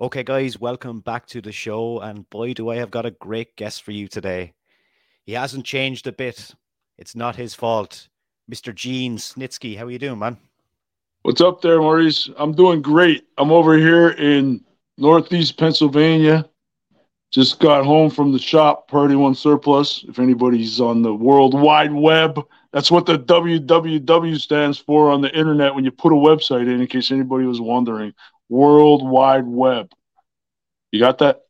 Okay, guys, welcome back to the show. And boy, do I have got a great guest for you today. He hasn't changed a bit. It's not his fault. Mr. Gene Snitsky, how are you doing, man? What's up there, Maurice? I'm doing great. I'm over here in Northeast Pennsylvania. Just got home from the shop, Priority One Surplus. If anybody's on the World Wide Web, that's what the WWW stands for on the internet when you put a website in, in case anybody was wondering. World Wide Web. You got that?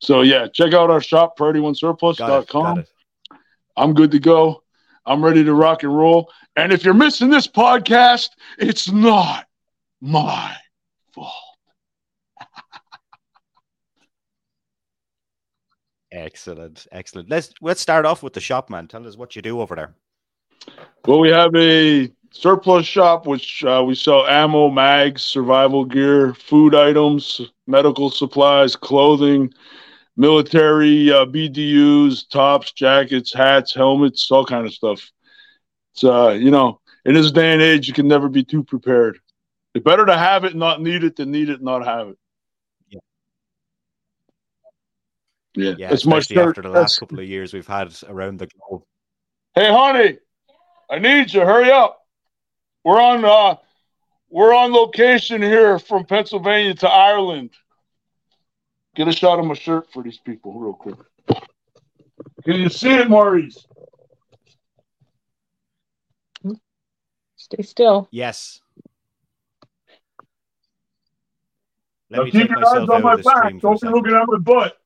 So yeah, check out our shop, PriorityOneSurplus.com. I'm good to go. I'm ready to rock and roll. And if you're missing this podcast, it's not my fault. excellent, excellent. Let's let's start off with the shop, man. Tell us what you do over there. Well, we have a surplus shop, which uh, we sell ammo, mags, survival gear, food items, medical supplies, clothing, military uh, BDUs, tops, jackets, hats, helmets, all kind of stuff. It's uh, you know, in this day and age, you can never be too prepared. It's better to have it not need it than need it not have it. Yeah, yeah. yeah it's much after the last couple of years we've had around the globe. Hey, honey, I need you. Hurry up. We're on uh we're on location here from Pennsylvania to Ireland. Get a shot of my shirt for these people real quick. Can you see it, Maurice? Stay still. Yes. Let now me keep your eyes on my back. Don't be looking at my butt.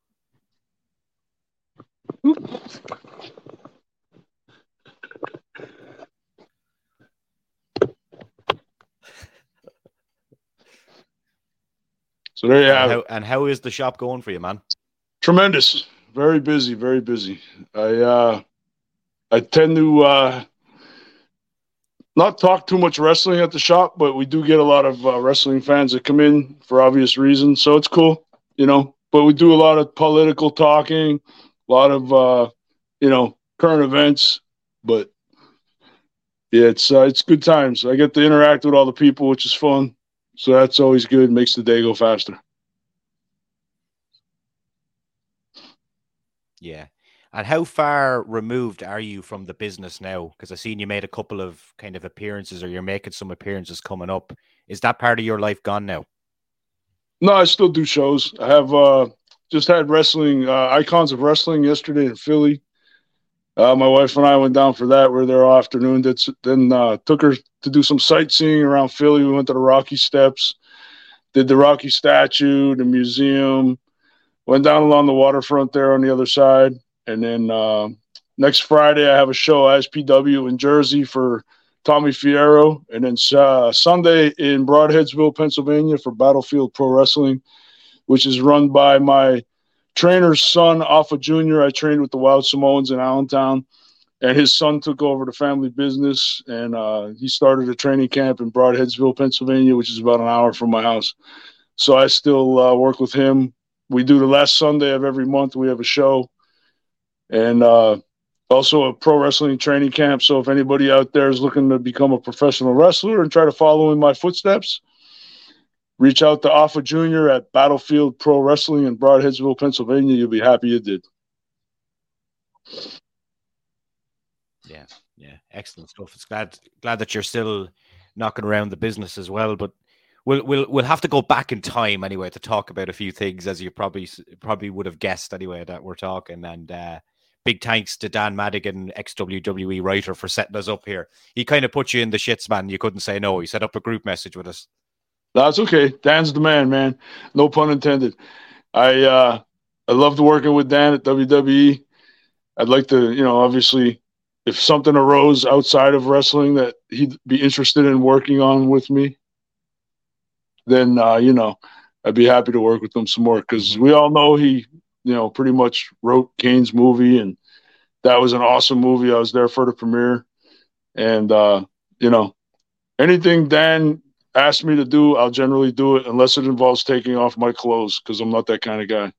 So there you have and how, it. And how is the shop going for you, man? Tremendous. Very busy. Very busy. I uh, I tend to uh, not talk too much wrestling at the shop, but we do get a lot of uh, wrestling fans that come in for obvious reasons. So it's cool, you know. But we do a lot of political talking, a lot of uh, you know current events. But yeah, it's uh, it's good times. I get to interact with all the people, which is fun. So that's always good. Makes the day go faster. Yeah. And how far removed are you from the business now? Because I've seen you made a couple of kind of appearances or you're making some appearances coming up. Is that part of your life gone now? No, I still do shows. I have uh, just had wrestling, uh, Icons of Wrestling yesterday in Philly. Uh, my wife and I went down for that. We are there all afternoon. That's then uh, took her to do some sightseeing around Philly. We went to the Rocky Steps, did the Rocky statue, the museum, went down along the waterfront there on the other side, and then uh, next Friday I have a show SPW in Jersey for Tommy Fierro, and then uh, Sunday in Brodheadsville, Pennsylvania for Battlefield Pro Wrestling, which is run by my trainer's son, Afa Junior. I trained with the Wild Samoans in Allentown, and his son took over the family business, and uh, he started a training camp in Brodheadsville, Pennsylvania, which is about an hour from my house. So I still uh, work with him. We do the last Sunday of every month. We have a show, and uh, also a pro wrestling training camp. So if anybody out there is looking to become a professional wrestler and try to follow in my footsteps, reach out to Afa Junior at Battlefield Pro Wrestling in Brodheadsville, Pennsylvania. You'll be happy you did. Yeah, yeah, excellent stuff. It's glad glad that you're still knocking around the business as well. But we'll we'll we'll have to go back in time anyway to talk about a few things, as you probably probably would have guessed anyway that we're talking. And uh, big thanks to Dan Madigan, ex WWE writer, for setting us up here. He kind of put you in the shits, man. You couldn't say no. He set up a group message with us. That's okay. Dan's the man, man. No pun intended. I uh I loved working with Dan at WWE. I'd like to, you know, obviously if something arose outside of wrestling that he'd be interested in working on with me, then uh, you know, I'd be happy to work with him some more because we all know he, you know, pretty much wrote Kane's movie and that was an awesome movie. I was there for the premiere. And uh, you know, anything Dan ask me to do, I'll generally do it unless it involves taking off my clothes because I'm not that kind of guy.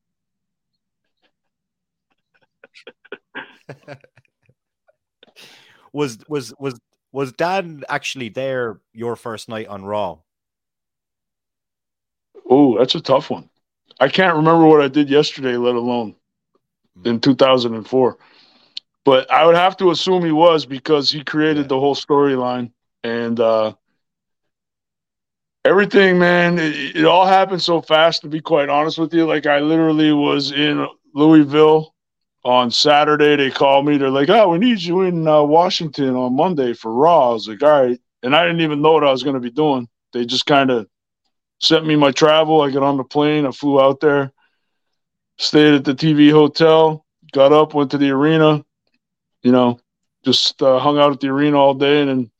was was was was Dan actually there your first night on Raw? Oh, that's a tough one. I can't remember what I did yesterday, let alone in 2004. But I would have to assume he was because he created Yeah. the whole storyline and uh, everything, man. It, it all happened so fast. To be quite honest with you, like I literally was in Louisville on Saturday. They called me. They're like, "Oh, we need you in uh, Washington on Monday for Raw." I was like, "All right," and I didn't even know what I was going to be doing. They just kind of sent me my travel. I got on the plane. I flew out there, stayed at the TV hotel, got up, went to the arena. You know, just uh, hung out at the arena all day, and then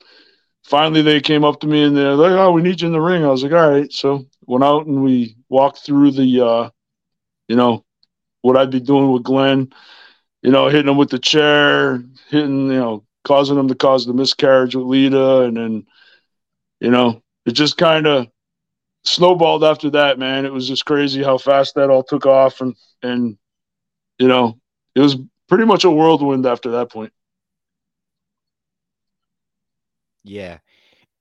finally they came up to me and they're like, "Oh, we need you in the ring." I was like, "All right." So went out and we walked through the, uh, you know, what I'd be doing with Glenn. You know, hitting him with the chair, hitting, you know, causing him to cause the miscarriage with Lita, and then, you know, it just kind of snowballed after that. Man, it was just crazy how fast that all took off, and and you know, it was pretty much a whirlwind after that point. Yeah.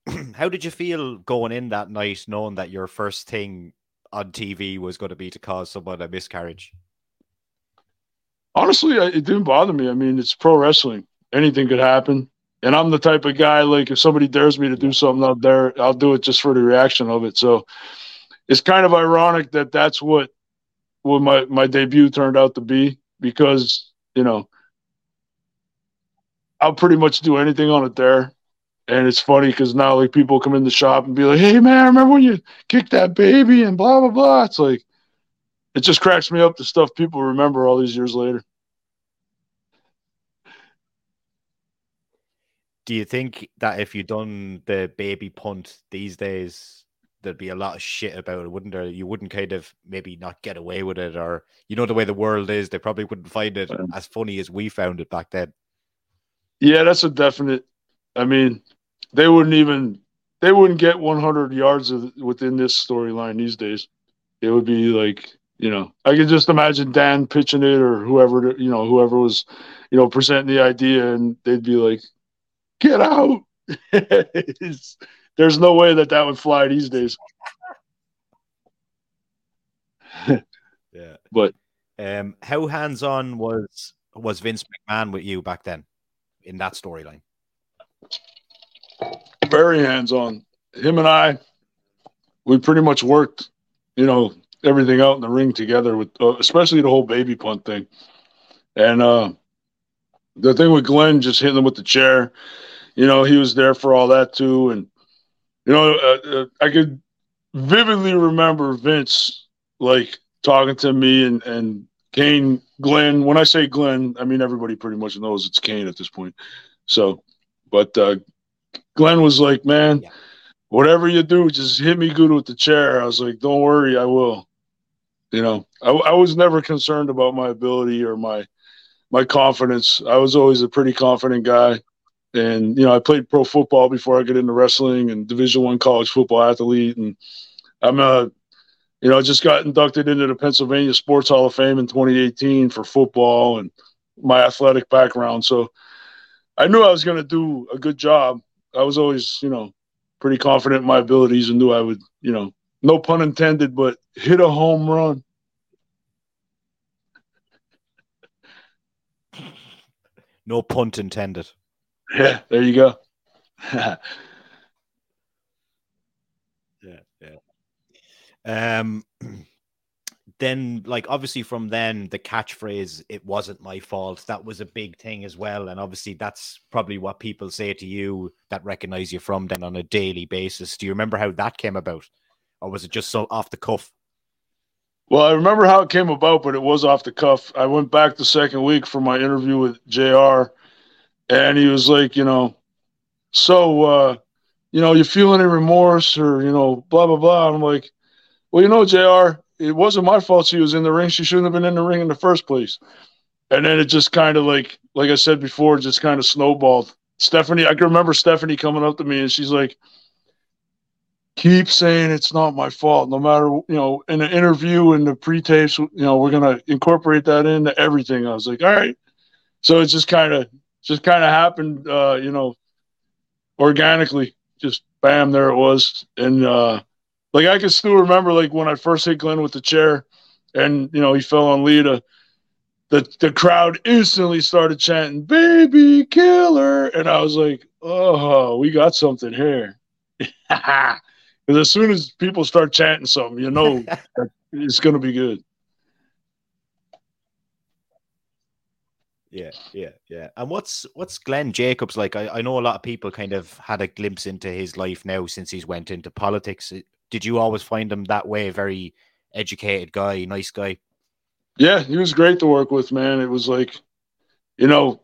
How did you feel going in that night, knowing that your first thing on TV was going to be to cause someone a miscarriage? honestly, I- it didn't bother me. I mean, it's pro wrestling; anything could happen. And I'm the type of guy like if somebody dares me to do something out there, I'll do it just for the reaction of it. So it's kind of ironic that that's what what my my debut turned out to be because you know I'll pretty much do anything on it there. And it's funny because now like people come in the shop and be like, "Hey man, remember when you kicked that baby?" and blah blah blah. It's like it just cracks me up the stuff people remember all these years later. Do you think that if you'd done the baby punt these days, there'd be a lot of shit about it, wouldn't there? You wouldn't kind of maybe not get away with it, or you know the way the world is, they probably wouldn't find it as funny as we found it back then. Yeah, that's a definite. I mean, they wouldn't even they wouldn't get 100 yards of, within this storyline these days. It would be like you know, I can just imagine Dan pitching it or whoever you know whoever was you know presenting the idea, and they'd be like, "Get out!" There's no way that that would fly these days. Yeah. But Um, how hands on was was Vince McMahon with you back then in that storyline? Very hands on. Him and I, we pretty much worked, you know, everything out in the ring together with, uh, especially the whole baby punt thing. And uh, the thing with Glenn just hitting him with the chair, you know, he was there for all that too. And you know, uh, uh, I could vividly remember Vince like talking to me and and Kane, Glenn. When I say Glenn, I mean everybody pretty much knows it's Kane at this point. So, but uh, Glenn was like, "Man, Yeah. whatever you do, just hit me good with the chair." I was like, "Don't worry, I will." You know, I, I was never concerned about my ability or my my confidence. I was always a pretty confident guy, and you know, I played pro football before I got into wrestling and Division One college football athlete, and I'm a you know, just got inducted into the Pennsylvania Sports Hall of Fame in 2018 for football and my athletic background. So I knew I was going to do a good job. I was always, you know, pretty confident in my abilities and knew I would, you know, no pun intended, but hit a home run. No punt intended. Yeah, there you go. Yeah, yeah. Um, then like obviously from then the catchphrase "It wasn't my fault" that was a big thing as well, and obviously that's probably what people say to you that recognize you from then on a daily basis. Do you remember how that came about, or was it just so off the cuff? Well, I remember how it came about, but it was off the cuff. I went back the second week for my interview with JR, and he was like, you know, so, uh, you know, you feel any remorse or, you know, blah, blah, blah. I'm like, well, you know, JR, it wasn't my fault she was in the ring. She shouldn't have been in the ring in the first place. And then it just kind of like, like I said before, just kind of snowballed. Stephanie, I can remember Stephanie coming up to me and she's like, keep saying it's not my fault no matter you know in the interview and the pre-tapes you know we're gonna incorporate that into everything i was like all right so it just kind of just kind of happened uh you know organically just bam there it was and uh like I can still remember like when I first hit Glenn with the chair, and you know he fell on Lita. The the crowd instantly started chanting "Baby Killer," and I was like, "Oh, we got something here." Because as soon as people start chanting something, you know it's going to be good. Yeah, yeah, yeah. And what's what's Glenn Jacobs like? I, I know a lot of people kind of had a glimpse into his life now since he's went into politics. Did you always find him that way? Very educated guy, nice guy. Yeah, he was great to work with, man. It was like, you know,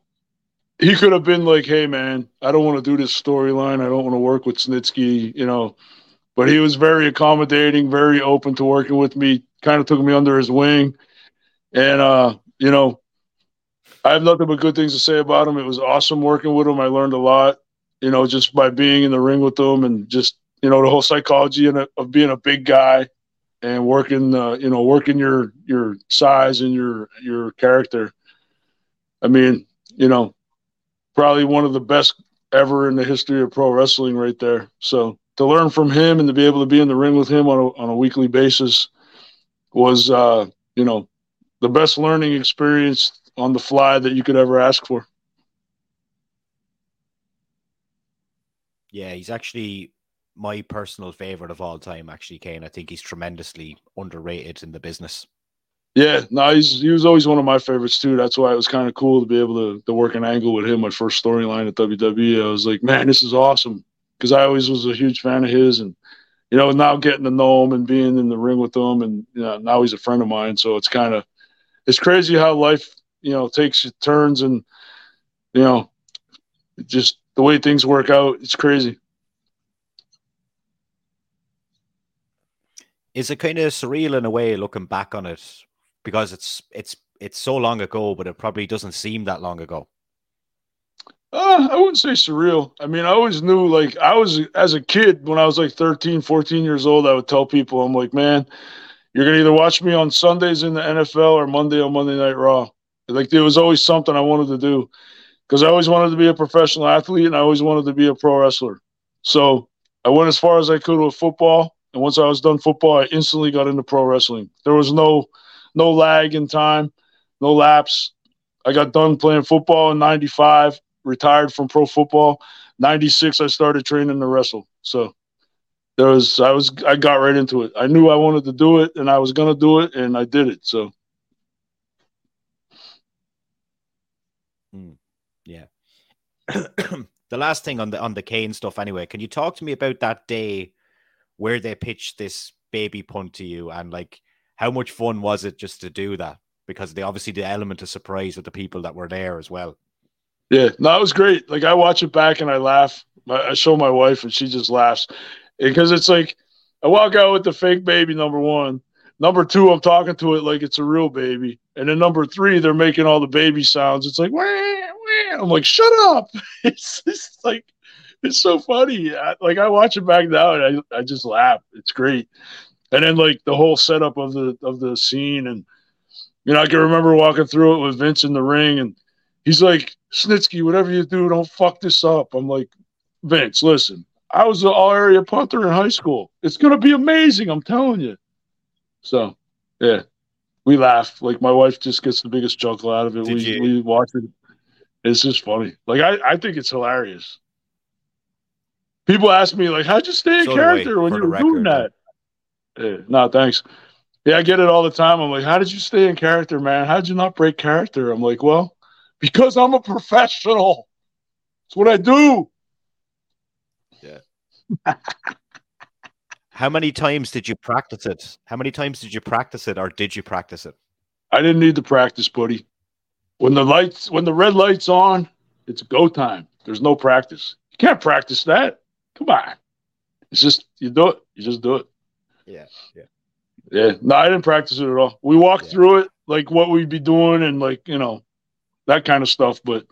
he could have been like, "Hey, man, I don't want to do this storyline. I don't want to work with Snitsky," you know. But he was very accommodating, very open to working with me. Kind of took me under his wing, and uh, you know, I have nothing but good things to say about him. It was awesome working with him. I learned a lot, you know, just by being in the ring with him and just, you know, the whole psychology of being a big guy and working, uh, you know, working your your size and your your character. I mean, you know, probably one of the best ever in the history of pro wrestling, right there. So to learn from him and to be able to be in the ring with him on a, on a weekly basis was, uh, you know, the best learning experience on the fly that you could ever ask for. Yeah, he's actually my personal favorite of all time. Actually, Kane. I think he's tremendously underrated in the business. Yeah, no, he's he was always one of my favorites too. That's why it was kind of cool to be able to, to work an angle with him. My first storyline at WWE, I was like, man, this is awesome because I always was a huge fan of his, and you know, now getting to know him and being in the ring with him, and you know, now he's a friend of mine. So it's kind of it's crazy how life you know takes turns and you know just the way things work out it's crazy is it kind of surreal in a way looking back on it because it's it's it's so long ago but it probably doesn't seem that long ago uh, I wouldn't say surreal. I mean, I always knew, like, I was, as a kid, when I was like 13, 14 years old, I would tell people, I'm like, man, you're going to either watch me on Sundays in the NFL or Monday on Monday Night Raw. Like there was always something I wanted to do because I always wanted to be a professional athlete and I always wanted to be a pro wrestler. So I went as far as I could with football, and once I was done football, I instantly got into pro wrestling. There was no no lag in time, no lapse. I got done playing football in '95, retired from pro football. '96, I started training to wrestle. So there was I was I got right into it. I knew I wanted to do it, and I was gonna do it, and I did it. So Mm, yeah. the last thing on the on the Kane stuff, anyway. Can you talk to me about that day where they pitched this baby punt to you, and like how much fun was it just to do that? Because they obviously the element of surprise with the people that were there as well. Yeah, no, it was great. Like I watch it back and I laugh. I show my wife and she just laughs because it's like I walk out with the fake baby number one, Number two, I'm talking to it like it's a real baby. And then number three, they're making all the baby sounds. It's like, wah, wah. I'm like, shut up. It's just like, it's so funny. I, like I watch it back now and I, I just laugh. It's great. And then like the whole setup of the of the scene and you know I can remember walking through it with Vince in the ring and he's like Snitsky, whatever you do, don't fuck this up. I'm like Vince, listen, I was an all area punter in high school. It's gonna be amazing. I'm telling you. So, yeah, we laugh. Like my wife just gets the biggest chuckle out of it. we you? we watch it. It's just funny. Like I, I think it's hilarious. People ask me like, "How'd you stay in so character when you were record, doing that?" Yeah, eh, no, thanks. Yeah, I get it all the time. I'm like, "How did you stay in character, man? How'd you not break character?" I'm like, "Well, because I'm a professional. It's what I do." Yeah. How many times did you practice it? How many times did you practice it, or did you practice it? I didn't need to practice, buddy. When the lights, when the red light's on, it's go time. There's no practice. You can't practice that. Come on. It's just you do it. You just do it. Yeah, yeah, yeah. No, I didn't practice it at all. We walked yeah. through it like what we'd be doing and like you know that kind of stuff. But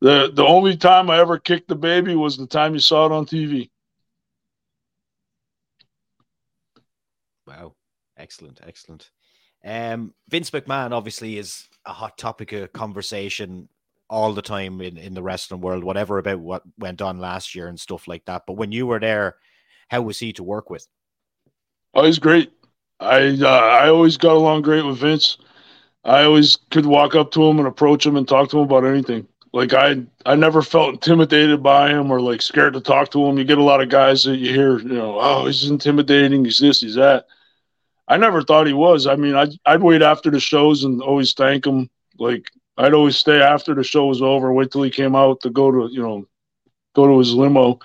the the only time I ever kicked the baby was the time you saw it on TV. Wow. Excellent. Excellent. Um, Vince McMahon obviously is a hot topic of conversation all the time in, in the wrestling world, whatever about what went on last year and stuff like that. But when you were there, how was he to work with? Oh, he's great. I uh, I always got along great with Vince. I always could walk up to him and approach him and talk to him about anything. Like I I never felt intimidated by him or like scared to talk to him. You get a lot of guys that you hear, you know, oh, he's intimidating, he's this, he's that. I never thought he was. I mean, I'd, I'd wait after the shows and always thank him. Like I'd always stay after the show was over, wait till he came out to go to, you know, go to his limo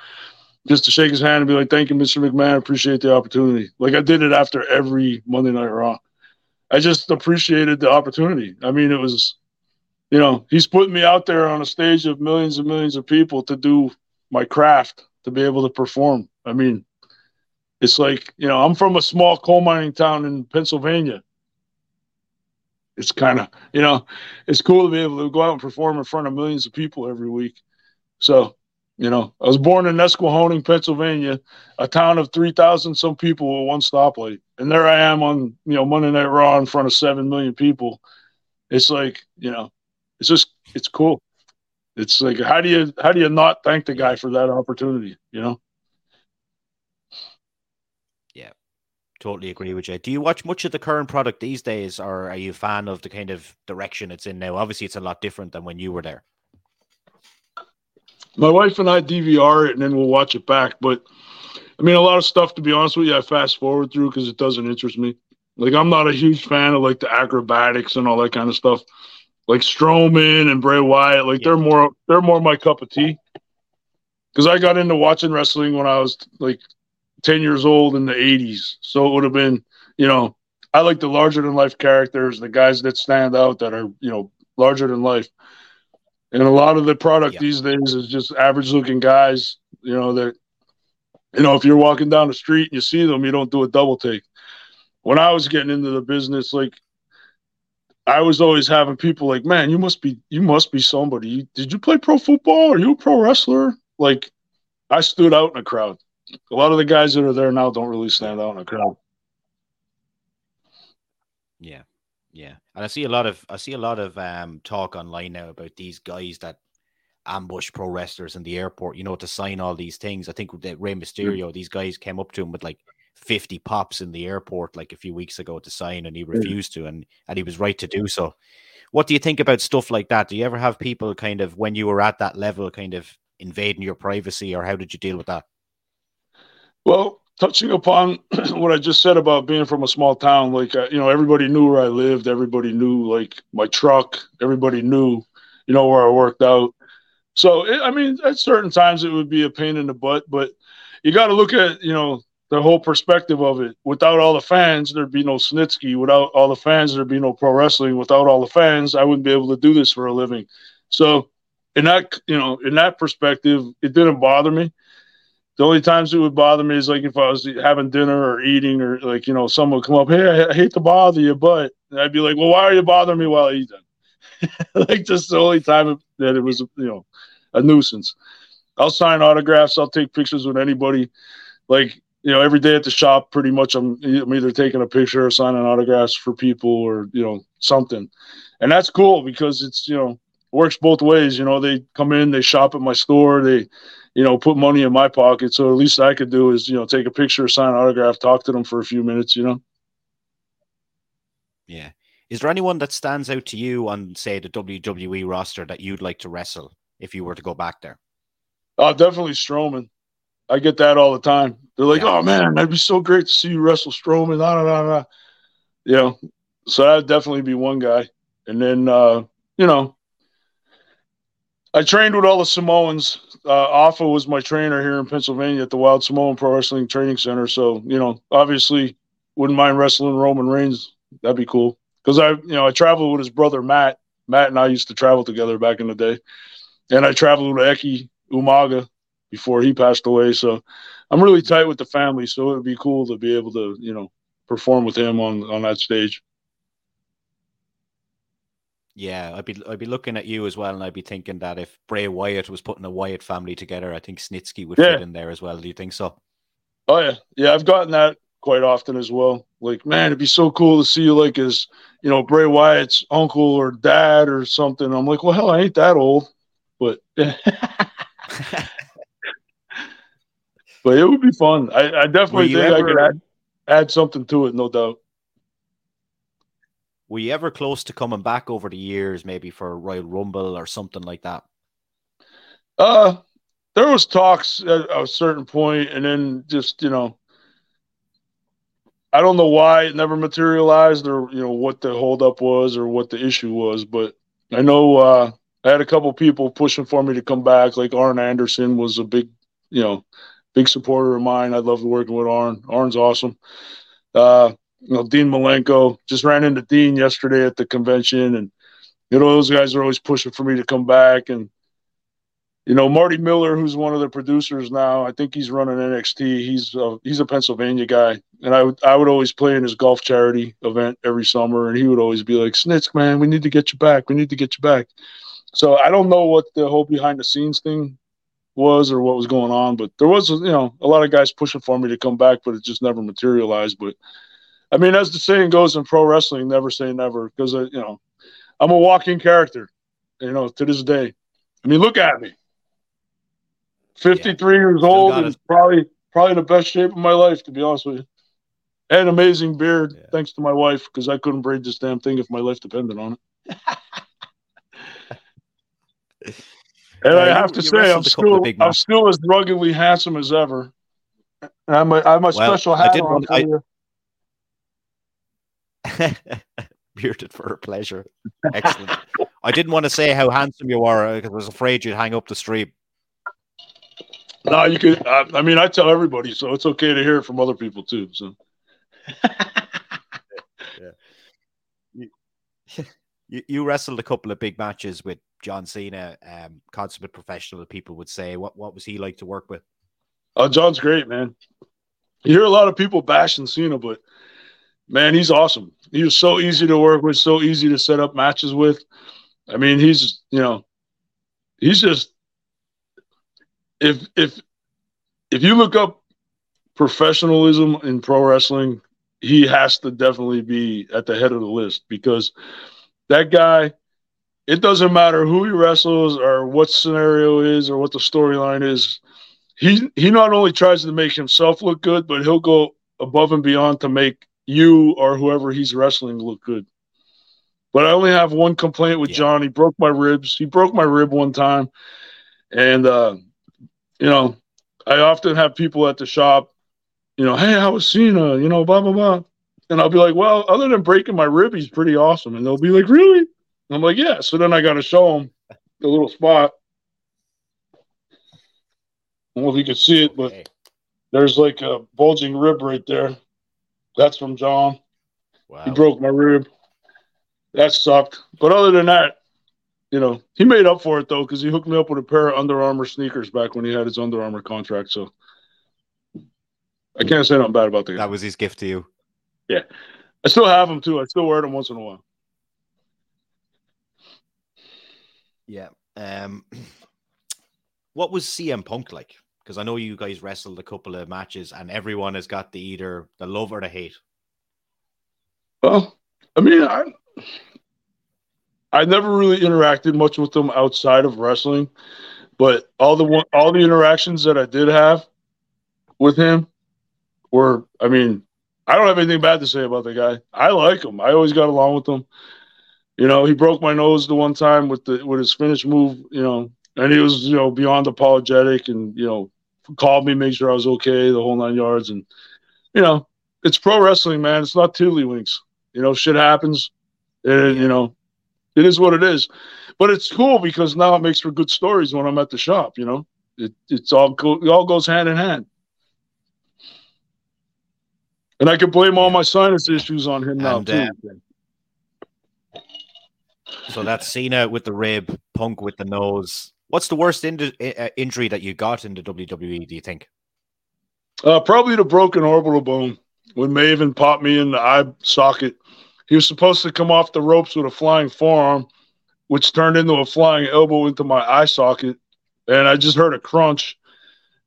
just to shake his hand and be like, thank you, Mr. McMahon. Appreciate the opportunity. Like I did it after every Monday Night Raw. I just appreciated the opportunity. I mean, it was, you know, he's putting me out there on a stage of millions and millions of people to do my craft, to be able to perform. I mean, it's like, you know, I'm from a small coal mining town in Pennsylvania. It's kind of, you know, it's cool to be able to go out and perform in front of millions of people every week. So, you know, I was born in Nesquehoning, Pennsylvania, a town of 3,000 some people with one stoplight. And there I am on, you know, Monday Night Raw in front of 7 million people. It's like, you know, it's just, it's cool. It's like, how do you, how do you not thank the guy for that opportunity, you know? Totally agree with you. Do you watch much of the current product these days, or are you a fan of the kind of direction it's in now? Obviously, it's a lot different than when you were there. My wife and I DVR it and then we'll watch it back. But I mean, a lot of stuff, to be honest with you, I fast forward through because it doesn't interest me. Like, I'm not a huge fan of like the acrobatics and all that kind of stuff. Like Strowman and Bray Wyatt, like yeah. they're more they're more my cup of tea. Because I got into watching wrestling when I was like 10 years old in the 80s. So it would have been, you know, I like the larger than life characters, the guys that stand out that are, you know, larger than life. And a lot of the product yeah. these days is just average looking guys, you know, that, you know, if you're walking down the street and you see them, you don't do a double take. When I was getting into the business, like, I was always having people like, man, you must be, you must be somebody. Did you play pro football? Are you a pro wrestler? Like, I stood out in a crowd. A lot of the guys that are there now don't really stand out in a crowd. Yeah. Yeah, and I see a lot of I see a lot of um, talk online now about these guys that ambush pro wrestlers in the airport. You know, to sign all these things. I think that Rey Mysterio, these guys came up to him with like fifty pops in the airport like a few weeks ago to sign, and he refused to, and and he was right to do so. What do you think about stuff like that? Do you ever have people kind of when you were at that level, kind of invading your privacy, or how did you deal with that? Well, touching upon what I just said about being from a small town, like uh, you know, everybody knew where I lived, everybody knew like my truck, everybody knew, you know, where I worked out. So it, I mean, at certain times it would be a pain in the butt, but you got to look at you know the whole perspective of it. Without all the fans, there'd be no Snitsky. Without all the fans, there'd be no pro wrestling. Without all the fans, I wouldn't be able to do this for a living. So in that you know in that perspective, it didn't bother me the only times it would bother me is like if I was having dinner or eating or like, you know, someone would come up, Hey, I hate to bother you, but and I'd be like, well, why are you bothering me while I eat like just the only time that it was, you know, a nuisance. I'll sign autographs. I'll take pictures with anybody. Like, you know, every day at the shop, pretty much I'm, I'm either taking a picture or signing autographs for people or, you know, something. And that's cool because it's, you know, works both ways. You know, they come in, they shop at my store, they, you know, put money in my pocket. So at least I could do is, you know, take a picture, sign an autograph, talk to them for a few minutes, you know? Yeah. Is there anyone that stands out to you on, say, the WWE roster that you'd like to wrestle if you were to go back there? Oh, definitely Strowman. I get that all the time. They're like, yeah. "Oh man, that'd be so great to see you wrestle Strowman." Nah, nah, nah, nah. You know, so that'd definitely be one guy. And then, uh, you know, I trained with all the Samoans. Uh, Afa was my trainer here in Pennsylvania at the Wild Samoan Pro Wrestling Training Center. So, you know, obviously wouldn't mind wrestling Roman Reigns. That'd be cool. Because I, you know, I traveled with his brother Matt. Matt and I used to travel together back in the day. And I traveled with Eki Umaga before he passed away. So I'm really tight with the family. So it would be cool to be able to, you know, perform with him on on that stage. Yeah, I'd be I'd be looking at you as well, and I'd be thinking that if Bray Wyatt was putting a Wyatt family together, I think Snitsky would yeah. fit in there as well. Do you think so? Oh yeah, yeah, I've gotten that quite often as well. Like, man, it'd be so cool to see you like as you know Bray Wyatt's uncle or dad or something. I'm like, well, hell, I ain't that old, but but it would be fun. I, I definitely think ever... I could add add something to it, no doubt. Were you ever close to coming back over the years, maybe for Royal Rumble or something like that? Uh, there was talks at a certain point, and then just you know, I don't know why it never materialized, or you know what the holdup was, or what the issue was. But I know uh, I had a couple people pushing for me to come back. Like Arn Anderson was a big, you know, big supporter of mine. I love working with Arn. Arn's awesome. Uh, you know, Dean Malenko just ran into Dean yesterday at the convention, and you know those guys are always pushing for me to come back. And you know, Marty Miller, who's one of the producers now, I think he's running NXT. He's a, he's a Pennsylvania guy, and I would I would always play in his golf charity event every summer, and he would always be like, "Snitz, man, we need to get you back. We need to get you back." So I don't know what the whole behind the scenes thing was or what was going on, but there was, you know, a lot of guys pushing for me to come back, but it just never materialized. But I mean, as the saying goes in pro wrestling, never say never, because uh, you know, I'm a walking character, you know, to this day. I mean, look at me, 53 yeah. years old, and probably probably the best shape of my life, to be honest with you. And amazing beard, yeah. thanks to my wife, because I couldn't braid this damn thing if my life depended on it. And I have to say, I'm still I'm still as ruggedly handsome as ever. And I'm a, I'm a well, special hat I on. I... Bearded for a pleasure. Excellent. I didn't want to say how handsome you are because uh, I was afraid you'd hang up the stream. No, you could. I, I mean, I tell everybody, so it's okay to hear it from other people too. So. yeah. You, you wrestled a couple of big matches with John Cena, um, consummate professional, people would say. What what was he like to work with? Oh, John's great, man. You hear a lot of people bashing Cena, but man, he's awesome. He was so easy to work with, so easy to set up matches with. I mean, he's you know, he's just if if if you look up professionalism in pro wrestling, he has to definitely be at the head of the list because that guy it doesn't matter who he wrestles or what scenario is or what the storyline is. He he not only tries to make himself look good, but he'll go above and beyond to make you or whoever he's wrestling look good. But I only have one complaint with yeah. John. He broke my ribs. He broke my rib one time, and uh, you know, I often have people at the shop. You know, hey, how was Cena? You know, blah blah blah. And I'll be like, well, other than breaking my rib, he's pretty awesome. And they'll be like, really? I'm like, yeah. So then I got to show him the little spot. I don't know if you can see it, but there's like a bulging rib right there. That's from John. Wow. He broke my rib. That sucked. But other than that, you know, he made up for it though because he hooked me up with a pair of Under Armour sneakers back when he had his Under Armour contract. So I can't say nothing bad about that. That was his gift to you. Yeah, I still have them too. I still wear them once in a while. Yeah. Um, what was CM Punk like? Because I know you guys wrestled a couple of matches, and everyone has got the either the love or the hate. Well, I mean, I I never really interacted much with them outside of wrestling, but all the all the interactions that I did have with him were, I mean, I don't have anything bad to say about the guy. I like him. I always got along with him. You know, he broke my nose the one time with the with his finish move. You know, and he was you know beyond apologetic and you know called me, made sure I was okay, the whole nine yards. And you know, it's pro wrestling, man. It's not tiddlywinks. You know, shit happens, and you know, it is what it is. But it's cool because now it makes for good stories when I'm at the shop. You know, it it's all co- it all goes hand in hand. And I can blame all my sinus issues on him now and, uh, too. So that's Cena with the rib, Punk with the nose. What's the worst in- uh, injury that you got in the WWE? Do you think? Uh, probably the broken orbital bone when Maven popped me in the eye socket. He was supposed to come off the ropes with a flying forearm, which turned into a flying elbow into my eye socket, and I just heard a crunch.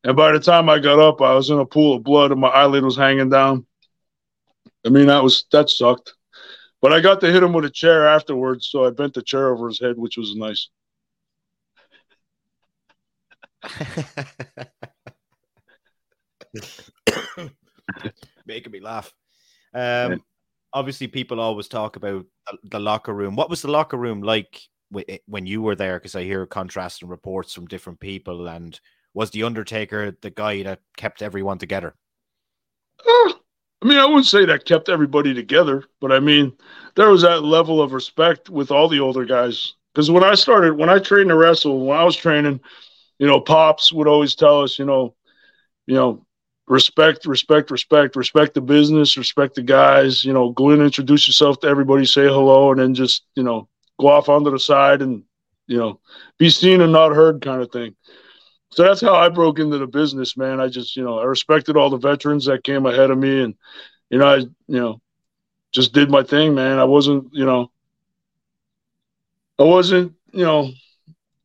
And by the time I got up, I was in a pool of blood, and my eyelid was hanging down. I mean, that was that sucked. But I got to hit him with a chair afterwards, so I bent the chair over his head, which was nice. making me laugh. Um, obviously, people always talk about the locker room. What was the locker room like when you were there? Because I hear contrasting reports from different people. And was the Undertaker the guy that kept everyone together? Uh, I mean, I wouldn't say that kept everybody together, but I mean, there was that level of respect with all the older guys. Because when I started, when I trained to wrestle, when I was training, you know, pops would always tell us, you know, you know, respect, respect, respect, respect the business, respect the guys. You know, go in, introduce yourself to everybody, say hello, and then just you know go off onto the side and you know be seen and not heard kind of thing. So that's how I broke into the business, man. I just you know I respected all the veterans that came ahead of me, and you know I you know just did my thing, man. I wasn't you know I wasn't you know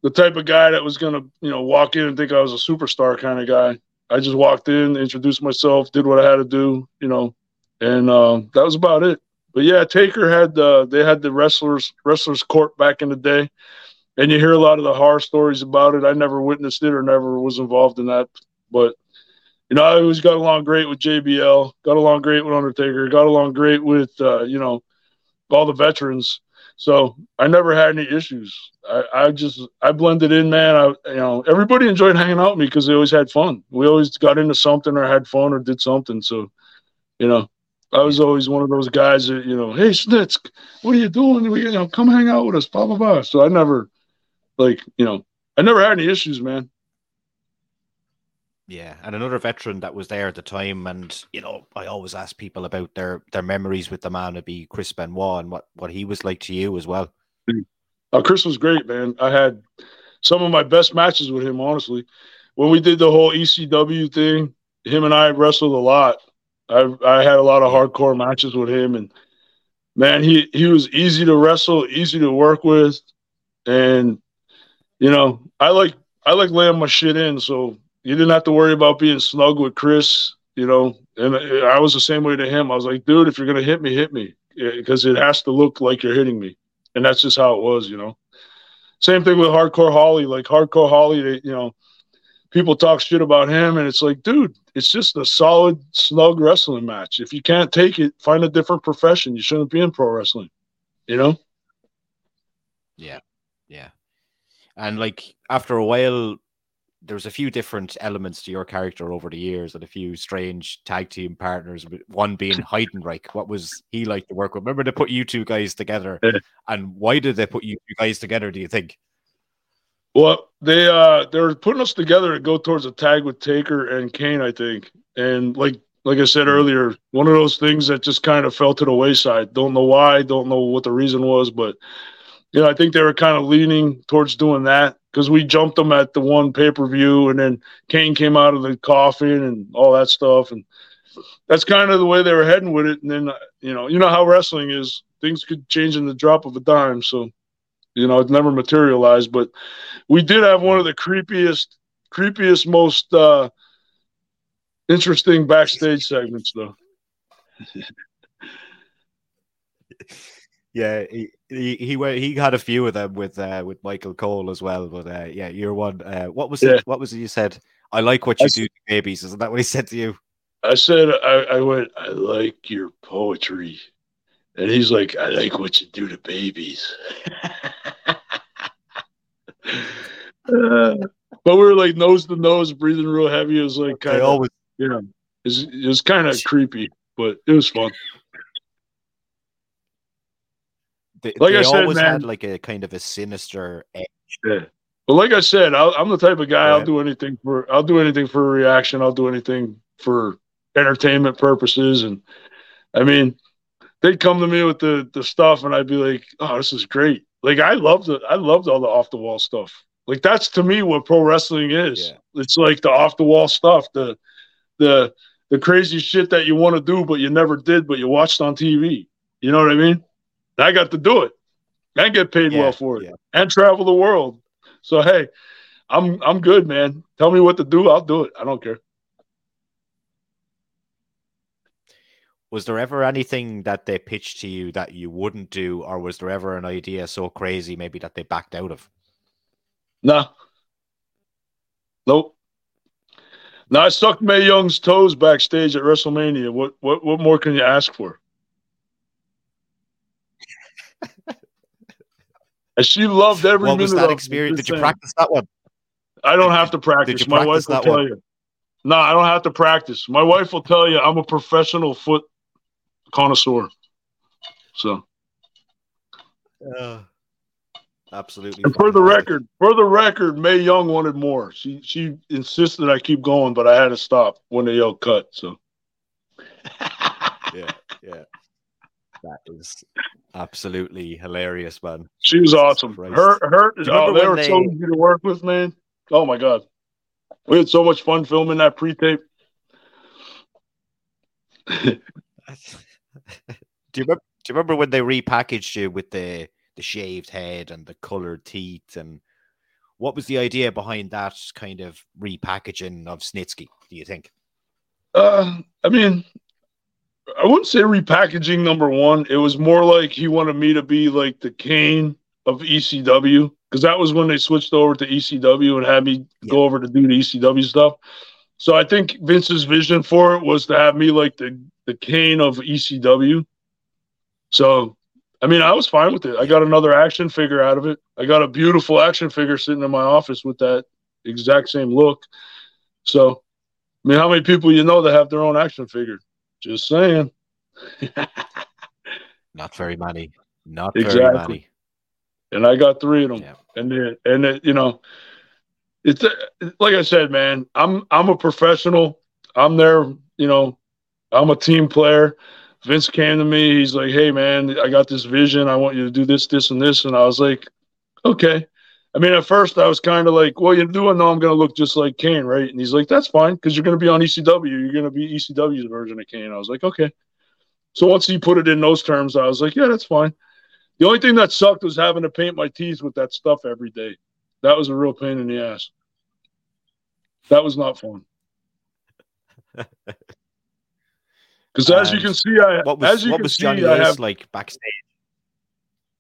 the type of guy that was gonna you know walk in and think I was a superstar kind of guy. I just walked in, introduced myself, did what I had to do, you know, and uh, that was about it. But yeah, Taker had uh, they had the wrestlers wrestlers court back in the day, and you hear a lot of the horror stories about it. I never witnessed it or never was involved in that, but you know, I always got along great with JBL, got along great with Undertaker, got along great with uh, you know all the veterans. So I never had any issues. I, I just I blended in, man. I you know everybody enjoyed hanging out with me because they always had fun. We always got into something or had fun or did something. So, you know, I was always one of those guys that you know, hey Snitz, what are you doing? We, you know, come hang out with us, blah blah blah. So I never, like, you know, I never had any issues, man. Yeah, and another veteran that was there at the time, and you know, I always ask people about their their memories with the man. to be Chris Benoit and what what he was like to you as well. Uh, Chris was great, man. I had some of my best matches with him, honestly. When we did the whole ECW thing, him and I wrestled a lot. I I had a lot of hardcore matches with him, and man, he he was easy to wrestle, easy to work with, and you know, I like I like laying my shit in, so you didn't have to worry about being snug with Chris, you know. And I was the same way to him. I was like, dude, if you're gonna hit me, hit me, because it has to look like you're hitting me, and that's just how it was, you know. Same thing with Hardcore Holly. Like Hardcore Holly, they, you know, people talk shit about him, and it's like, dude, it's just a solid, snug wrestling match. If you can't take it, find a different profession. You shouldn't be in pro wrestling, you know. Yeah, yeah, and like after a while, there's a few different elements to your character over the years and a few strange tag team partners. One being Heidenreich. What was he like to work with? Remember they put you two guys together, and why did they put you two guys together? Do you think? Well, they uh they were putting us together to go towards a tag with Taker and Kane, I think. And like like I said mm-hmm. earlier, one of those things that just kind of fell to the wayside. Don't know why, don't know what the reason was, but you know, I think they were kind of leaning towards doing that because we jumped them at the one pay per view, and then Kane came out of the coffin and all that stuff, and that's kind of the way they were heading with it. And then you know, you know how wrestling is; things could change in the drop of a dime. So, you know, it never materialized. But we did have one of the creepiest, creepiest, most uh, interesting backstage segments, though. yeah, he he he had a few of them with uh, with Michael Cole as well. But uh, yeah, year one. Uh, what was yeah. it? What was it you said? I like what you I do to babies. Isn't that what he said to you? I said I, I went. I like your poetry, and he's like, I like what you do to babies. Uh, but we were like nose to nose, breathing real heavy. It was like kind of, always, you know, it was, it was kind of creepy, but it was fun. They, like they I said, always man, had like a kind of a sinister edge. Yeah. But like I said, i am the type of guy. I'll do anything for. I'll do anything for a reaction. I'll do anything for entertainment purposes. And I mean, they'd come to me with the the stuff, and I'd be like, "Oh, this is great." Like I loved it. I loved all the off the wall stuff. Like that's to me what pro wrestling is. Yeah. It's like the off the wall stuff, the the the crazy shit that you want to do but you never did, but you watched on TV. You know what I mean? I got to do it and get paid yeah, well for it yeah. and travel the world. So hey, I'm I'm good, man. Tell me what to do, I'll do it. I don't care. Was there ever anything that they pitched to you that you wouldn't do, or was there ever an idea so crazy maybe that they backed out of? No. Nope. Now I sucked Mae Young's toes backstage at WrestleMania. What what what more can you ask for? And she loved every What minute was that of experience? Did you practice that one? I don't have to practice. My wife practice will that tell one? you. No, I don't have to practice. My wife will tell you I'm a professional foot connoisseur. So, Uh, absolutely. and for the record, for the record, Mae Young wanted more. She she insisted I keep going, but I had to stop when they yelled cut. So, yeah, yeah. That is absolutely hilarious, man. she was awesome. Christ. Her her oh, they were so easy to work with, man. Oh my god, we had so much fun filming that pre-tape. do you remember? Do you remember when they repackaged you with the the shaved head and the colored teeth? And what was the idea behind that kind of repackaging of Snitsky? Do you think? Uh, I mean, I wouldn't say repackaging number one. It was more like he wanted me to be like the Kane of ECW because that was when they switched over to ECW and had me go over to do the ECW stuff. So I think Vince's vision for it was to have me like the the Kane of ECW. So, I mean, I was fine with it. I got another action figure out of it. I got a beautiful action figure sitting in my office with that exact same look. So, I mean, how many people you know that have their own action figure? Just saying. Not very many. Not very Exactly. many. and I got three of them. Yeah. And then, and it, you know, it's like I said, man. I'm I'm a professional. I'm there. You know, I'm a team player. Vince came to me. He's like, "Hey, man, I got this vision. I want you to do this, this, and this." And I was like, "Okay." I mean, at first I was kind of like, "Well, you do know I'm going to look just like Kane, right?" And he's like, "That's fine because you're going to be on ECW. You're going to be ECW's version of Kane." I was like, "Okay." So once he put it in those terms, I was like, "Yeah, that's fine." The only thing that sucked was having to paint my teeth with that stuff every day. That was a real pain in the ass. That was not fun. Because as you can see, I What was as you what can was see, I have. like backstage?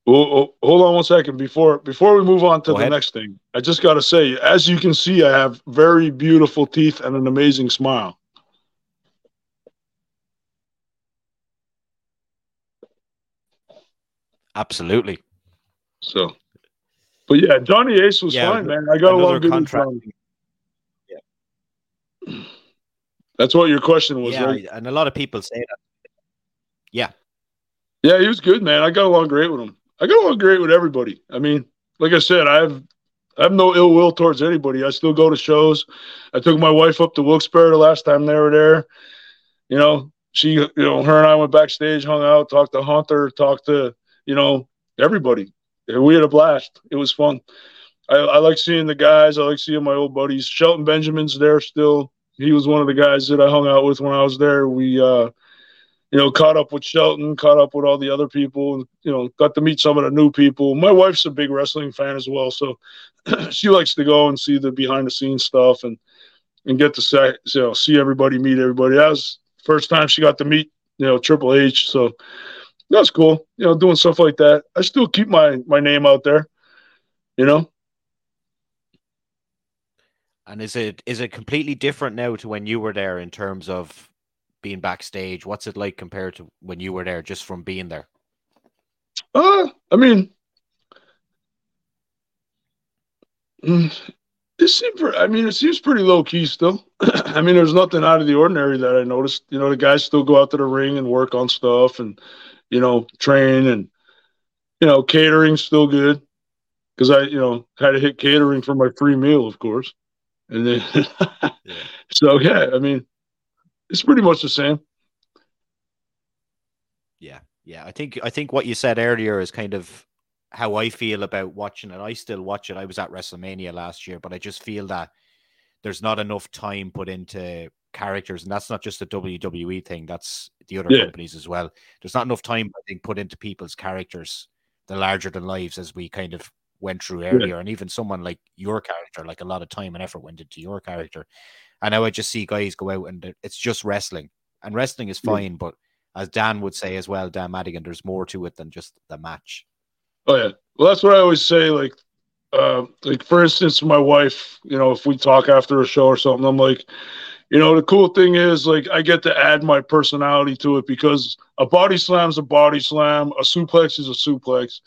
Oh, oh, hold on one second before before we move on to Go the ahead. next thing. I just got to say, as you can see, I have very beautiful teeth and an amazing smile. Absolutely. So, but yeah, Johnny Ace was Yeah, fine, man. I got another along good with contract. Johnny. That's what your question was, yeah, right? and a lot of people say that. Yeah. Yeah, he was good, man. I got along great with him. I got along great with everybody. I mean, like I said, I have I have no ill will towards anybody. I still go to shows. I took my wife up to Wilkes-Barre the last time they were there. You know, she, you know, her and I went backstage, hung out, talked to Hunter, talked to, you know, everybody. We had a blast. It was fun. I, I like seeing the guys. I like seeing my old buddies. Shelton Benjamin's there still. He was one of the guys that I hung out with when I was there. We, uh, you know, caught up with Shelton, caught up with all the other people, and you know, got to meet some of the new people. My wife's a big wrestling fan as well, so she likes to go and see the behind the scenes stuff and and get to say, you know, see everybody, meet everybody. That was first time she got to meet, you know, Triple H. So that's cool. You know, doing stuff like that. I still keep my my name out there. You know, And is it is it completely different now to when you were there in terms of being backstage? What's it like compared to when you were there, just from being there? Uh, I mean, mm, it seemed. I mean, it seems pretty low key still. I mean, there's nothing out of the ordinary that I noticed. You know, the guys still go out to the ring and work on stuff, and you know, train, and you know, catering's still good because I, you know, had to hit catering for my free meal, of course, and then. So yeah, I mean, it's pretty much the same. Yeah, yeah. I think I think what you said earlier is kind of how I feel about watching it. I still watch it. I was at WrestleMania last year, but I just feel that there's not enough time put into characters, and that's not just a WWE thing. That's the other Yeah. companies as well. There's not enough time I think put into people's characters, the larger than lives, as we kind of went through earlier, and even someone like your character, like a lot of time and effort went into your character. And now I just see guys go out and it's just wrestling, and wrestling is Yeah. fine, but as Dan would say as well, Dan Madigan, there's more to it than just the match. Oh yeah. Well, that's what I always say. Like, uh, like for instance, my wife. You know, if we talk after a show or something, I'm like, you know, the cool thing is like I get to add my personality to it because a body slam's a body slam, a suplex is a suplex.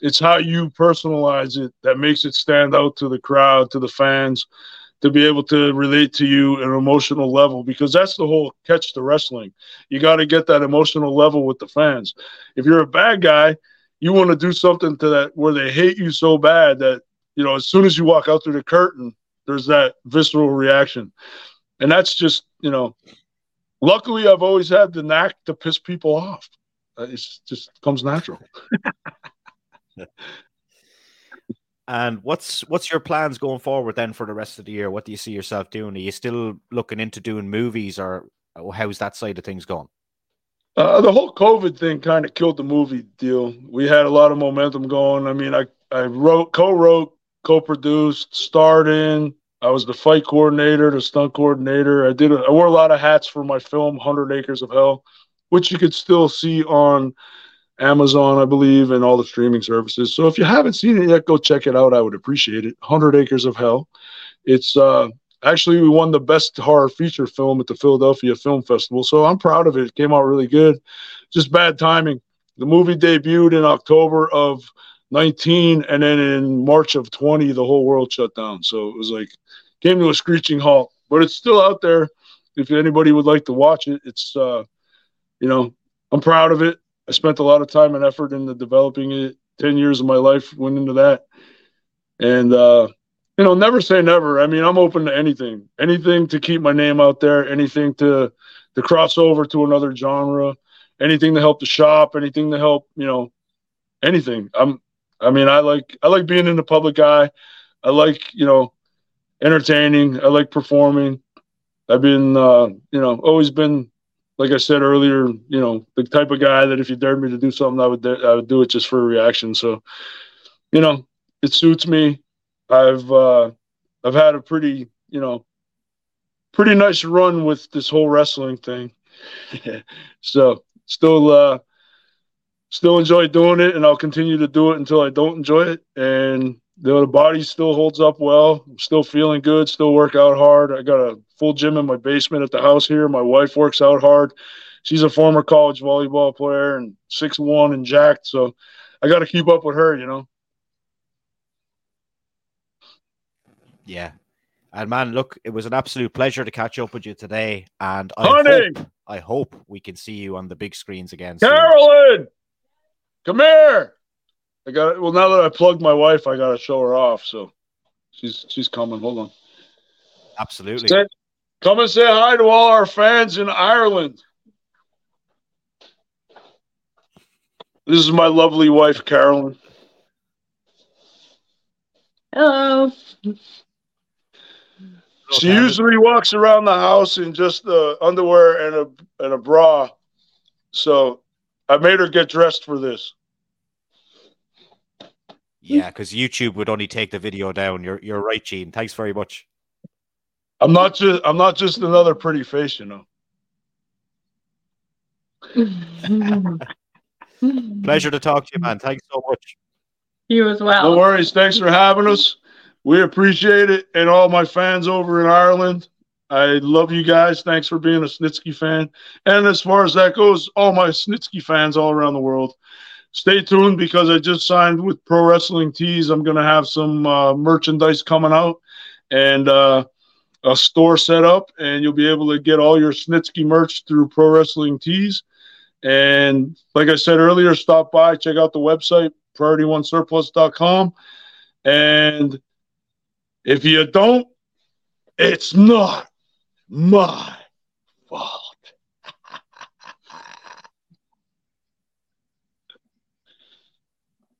It's how you personalize it that makes it stand out to the crowd, to the fans, to be able to relate to you an emotional level because that's the whole catch to wrestling. You got to get that emotional level with the fans. If you're a bad guy, you want to do something to that where they hate you so bad that you know as soon as you walk out through the curtain, there's that visceral reaction and that's just you know luckily i've always had the knack to piss people off uh, it just comes natural and what's what's your plans going forward then for the rest of the year? What do you see yourself doing? Are you still looking into doing movies or how's that side of things going uh, the whole covid thing kind of killed the movie deal. We had a lot of momentum going. I mean i i wrote co-wrote co-produced starred in. I was the fight coordinator, the stunt coordinator. I did. A, I wore a lot of hats for my film, Hundred Acres of Hell, which you could still see on Amazon, I believe, and all the streaming services. So if you haven't seen it yet, go check it out. I would appreciate it. Hundred Acres of Hell. It's uh, actually we won the best horror feature film at the Philadelphia Film Festival, so I'm proud of it. It came out really good. Just bad timing. The movie debuted in October of 19 and then in march of 20 the whole world shut down so it was like came to a screeching halt but it's still out there if anybody would like to watch it it's uh you know i'm proud of it i spent a lot of time and effort into developing it 10 years of my life went into that and uh you know never say never i mean i'm open to anything anything to keep my name out there anything to to cross over to another genre anything to help the shop anything to help you know anything i'm I mean, I like I like being in the public eye. I like you know entertaining. I like performing. I've been uh, you know always been like I said earlier, you know the type of guy that if you dared me to do something, I would I would do it just for a reaction. So, you know, it suits me. I've uh, I've had a pretty you know pretty nice run with this whole wrestling thing. so still uh still enjoy doing it, and I'll continue to do it until I don't enjoy it. And the, the body still holds up well. I'm still feeling good. Still work out hard. I got a full gym in my basement at the house here. My wife works out hard. She's a former college volleyball player and six one and jacked. So I got to keep up with her, you know. Yeah. And man, look, it was an absolute pleasure to catch up with you today. And I Honey! hope, I hope we can see you on the big screens again. Carolyn! Come here. I got it. well now that I plugged my wife, I gotta show her off. So she's she's coming. Hold on. Absolutely. Say, come and say hi to all our fans in Ireland. This is my lovely wife, Carolyn. Hello. She usually walks around the house in just the underwear and a and a bra. So I made her get dressed for this. Yeah, because YouTube would only take the video down. You're you're right, Gene. Thanks very much. I'm not just I'm not just another pretty face, you know. Pleasure to talk to you, man. Thanks so much. You as well. No worries. Thanks for having us. We appreciate it, and all my fans over in Ireland. I love you guys. Thanks for being a Snitsky fan. And as far as that goes, all my Snitsky fans all around the world, stay tuned because I just signed with Pro Wrestling Tees. I'm going to have some uh, merchandise coming out and uh, a store set up, and you'll be able to get all your Snitsky merch through Pro Wrestling Tees. And like I said earlier, stop by, check out the website, priorityonesurplus.com. And if you don't, it's not my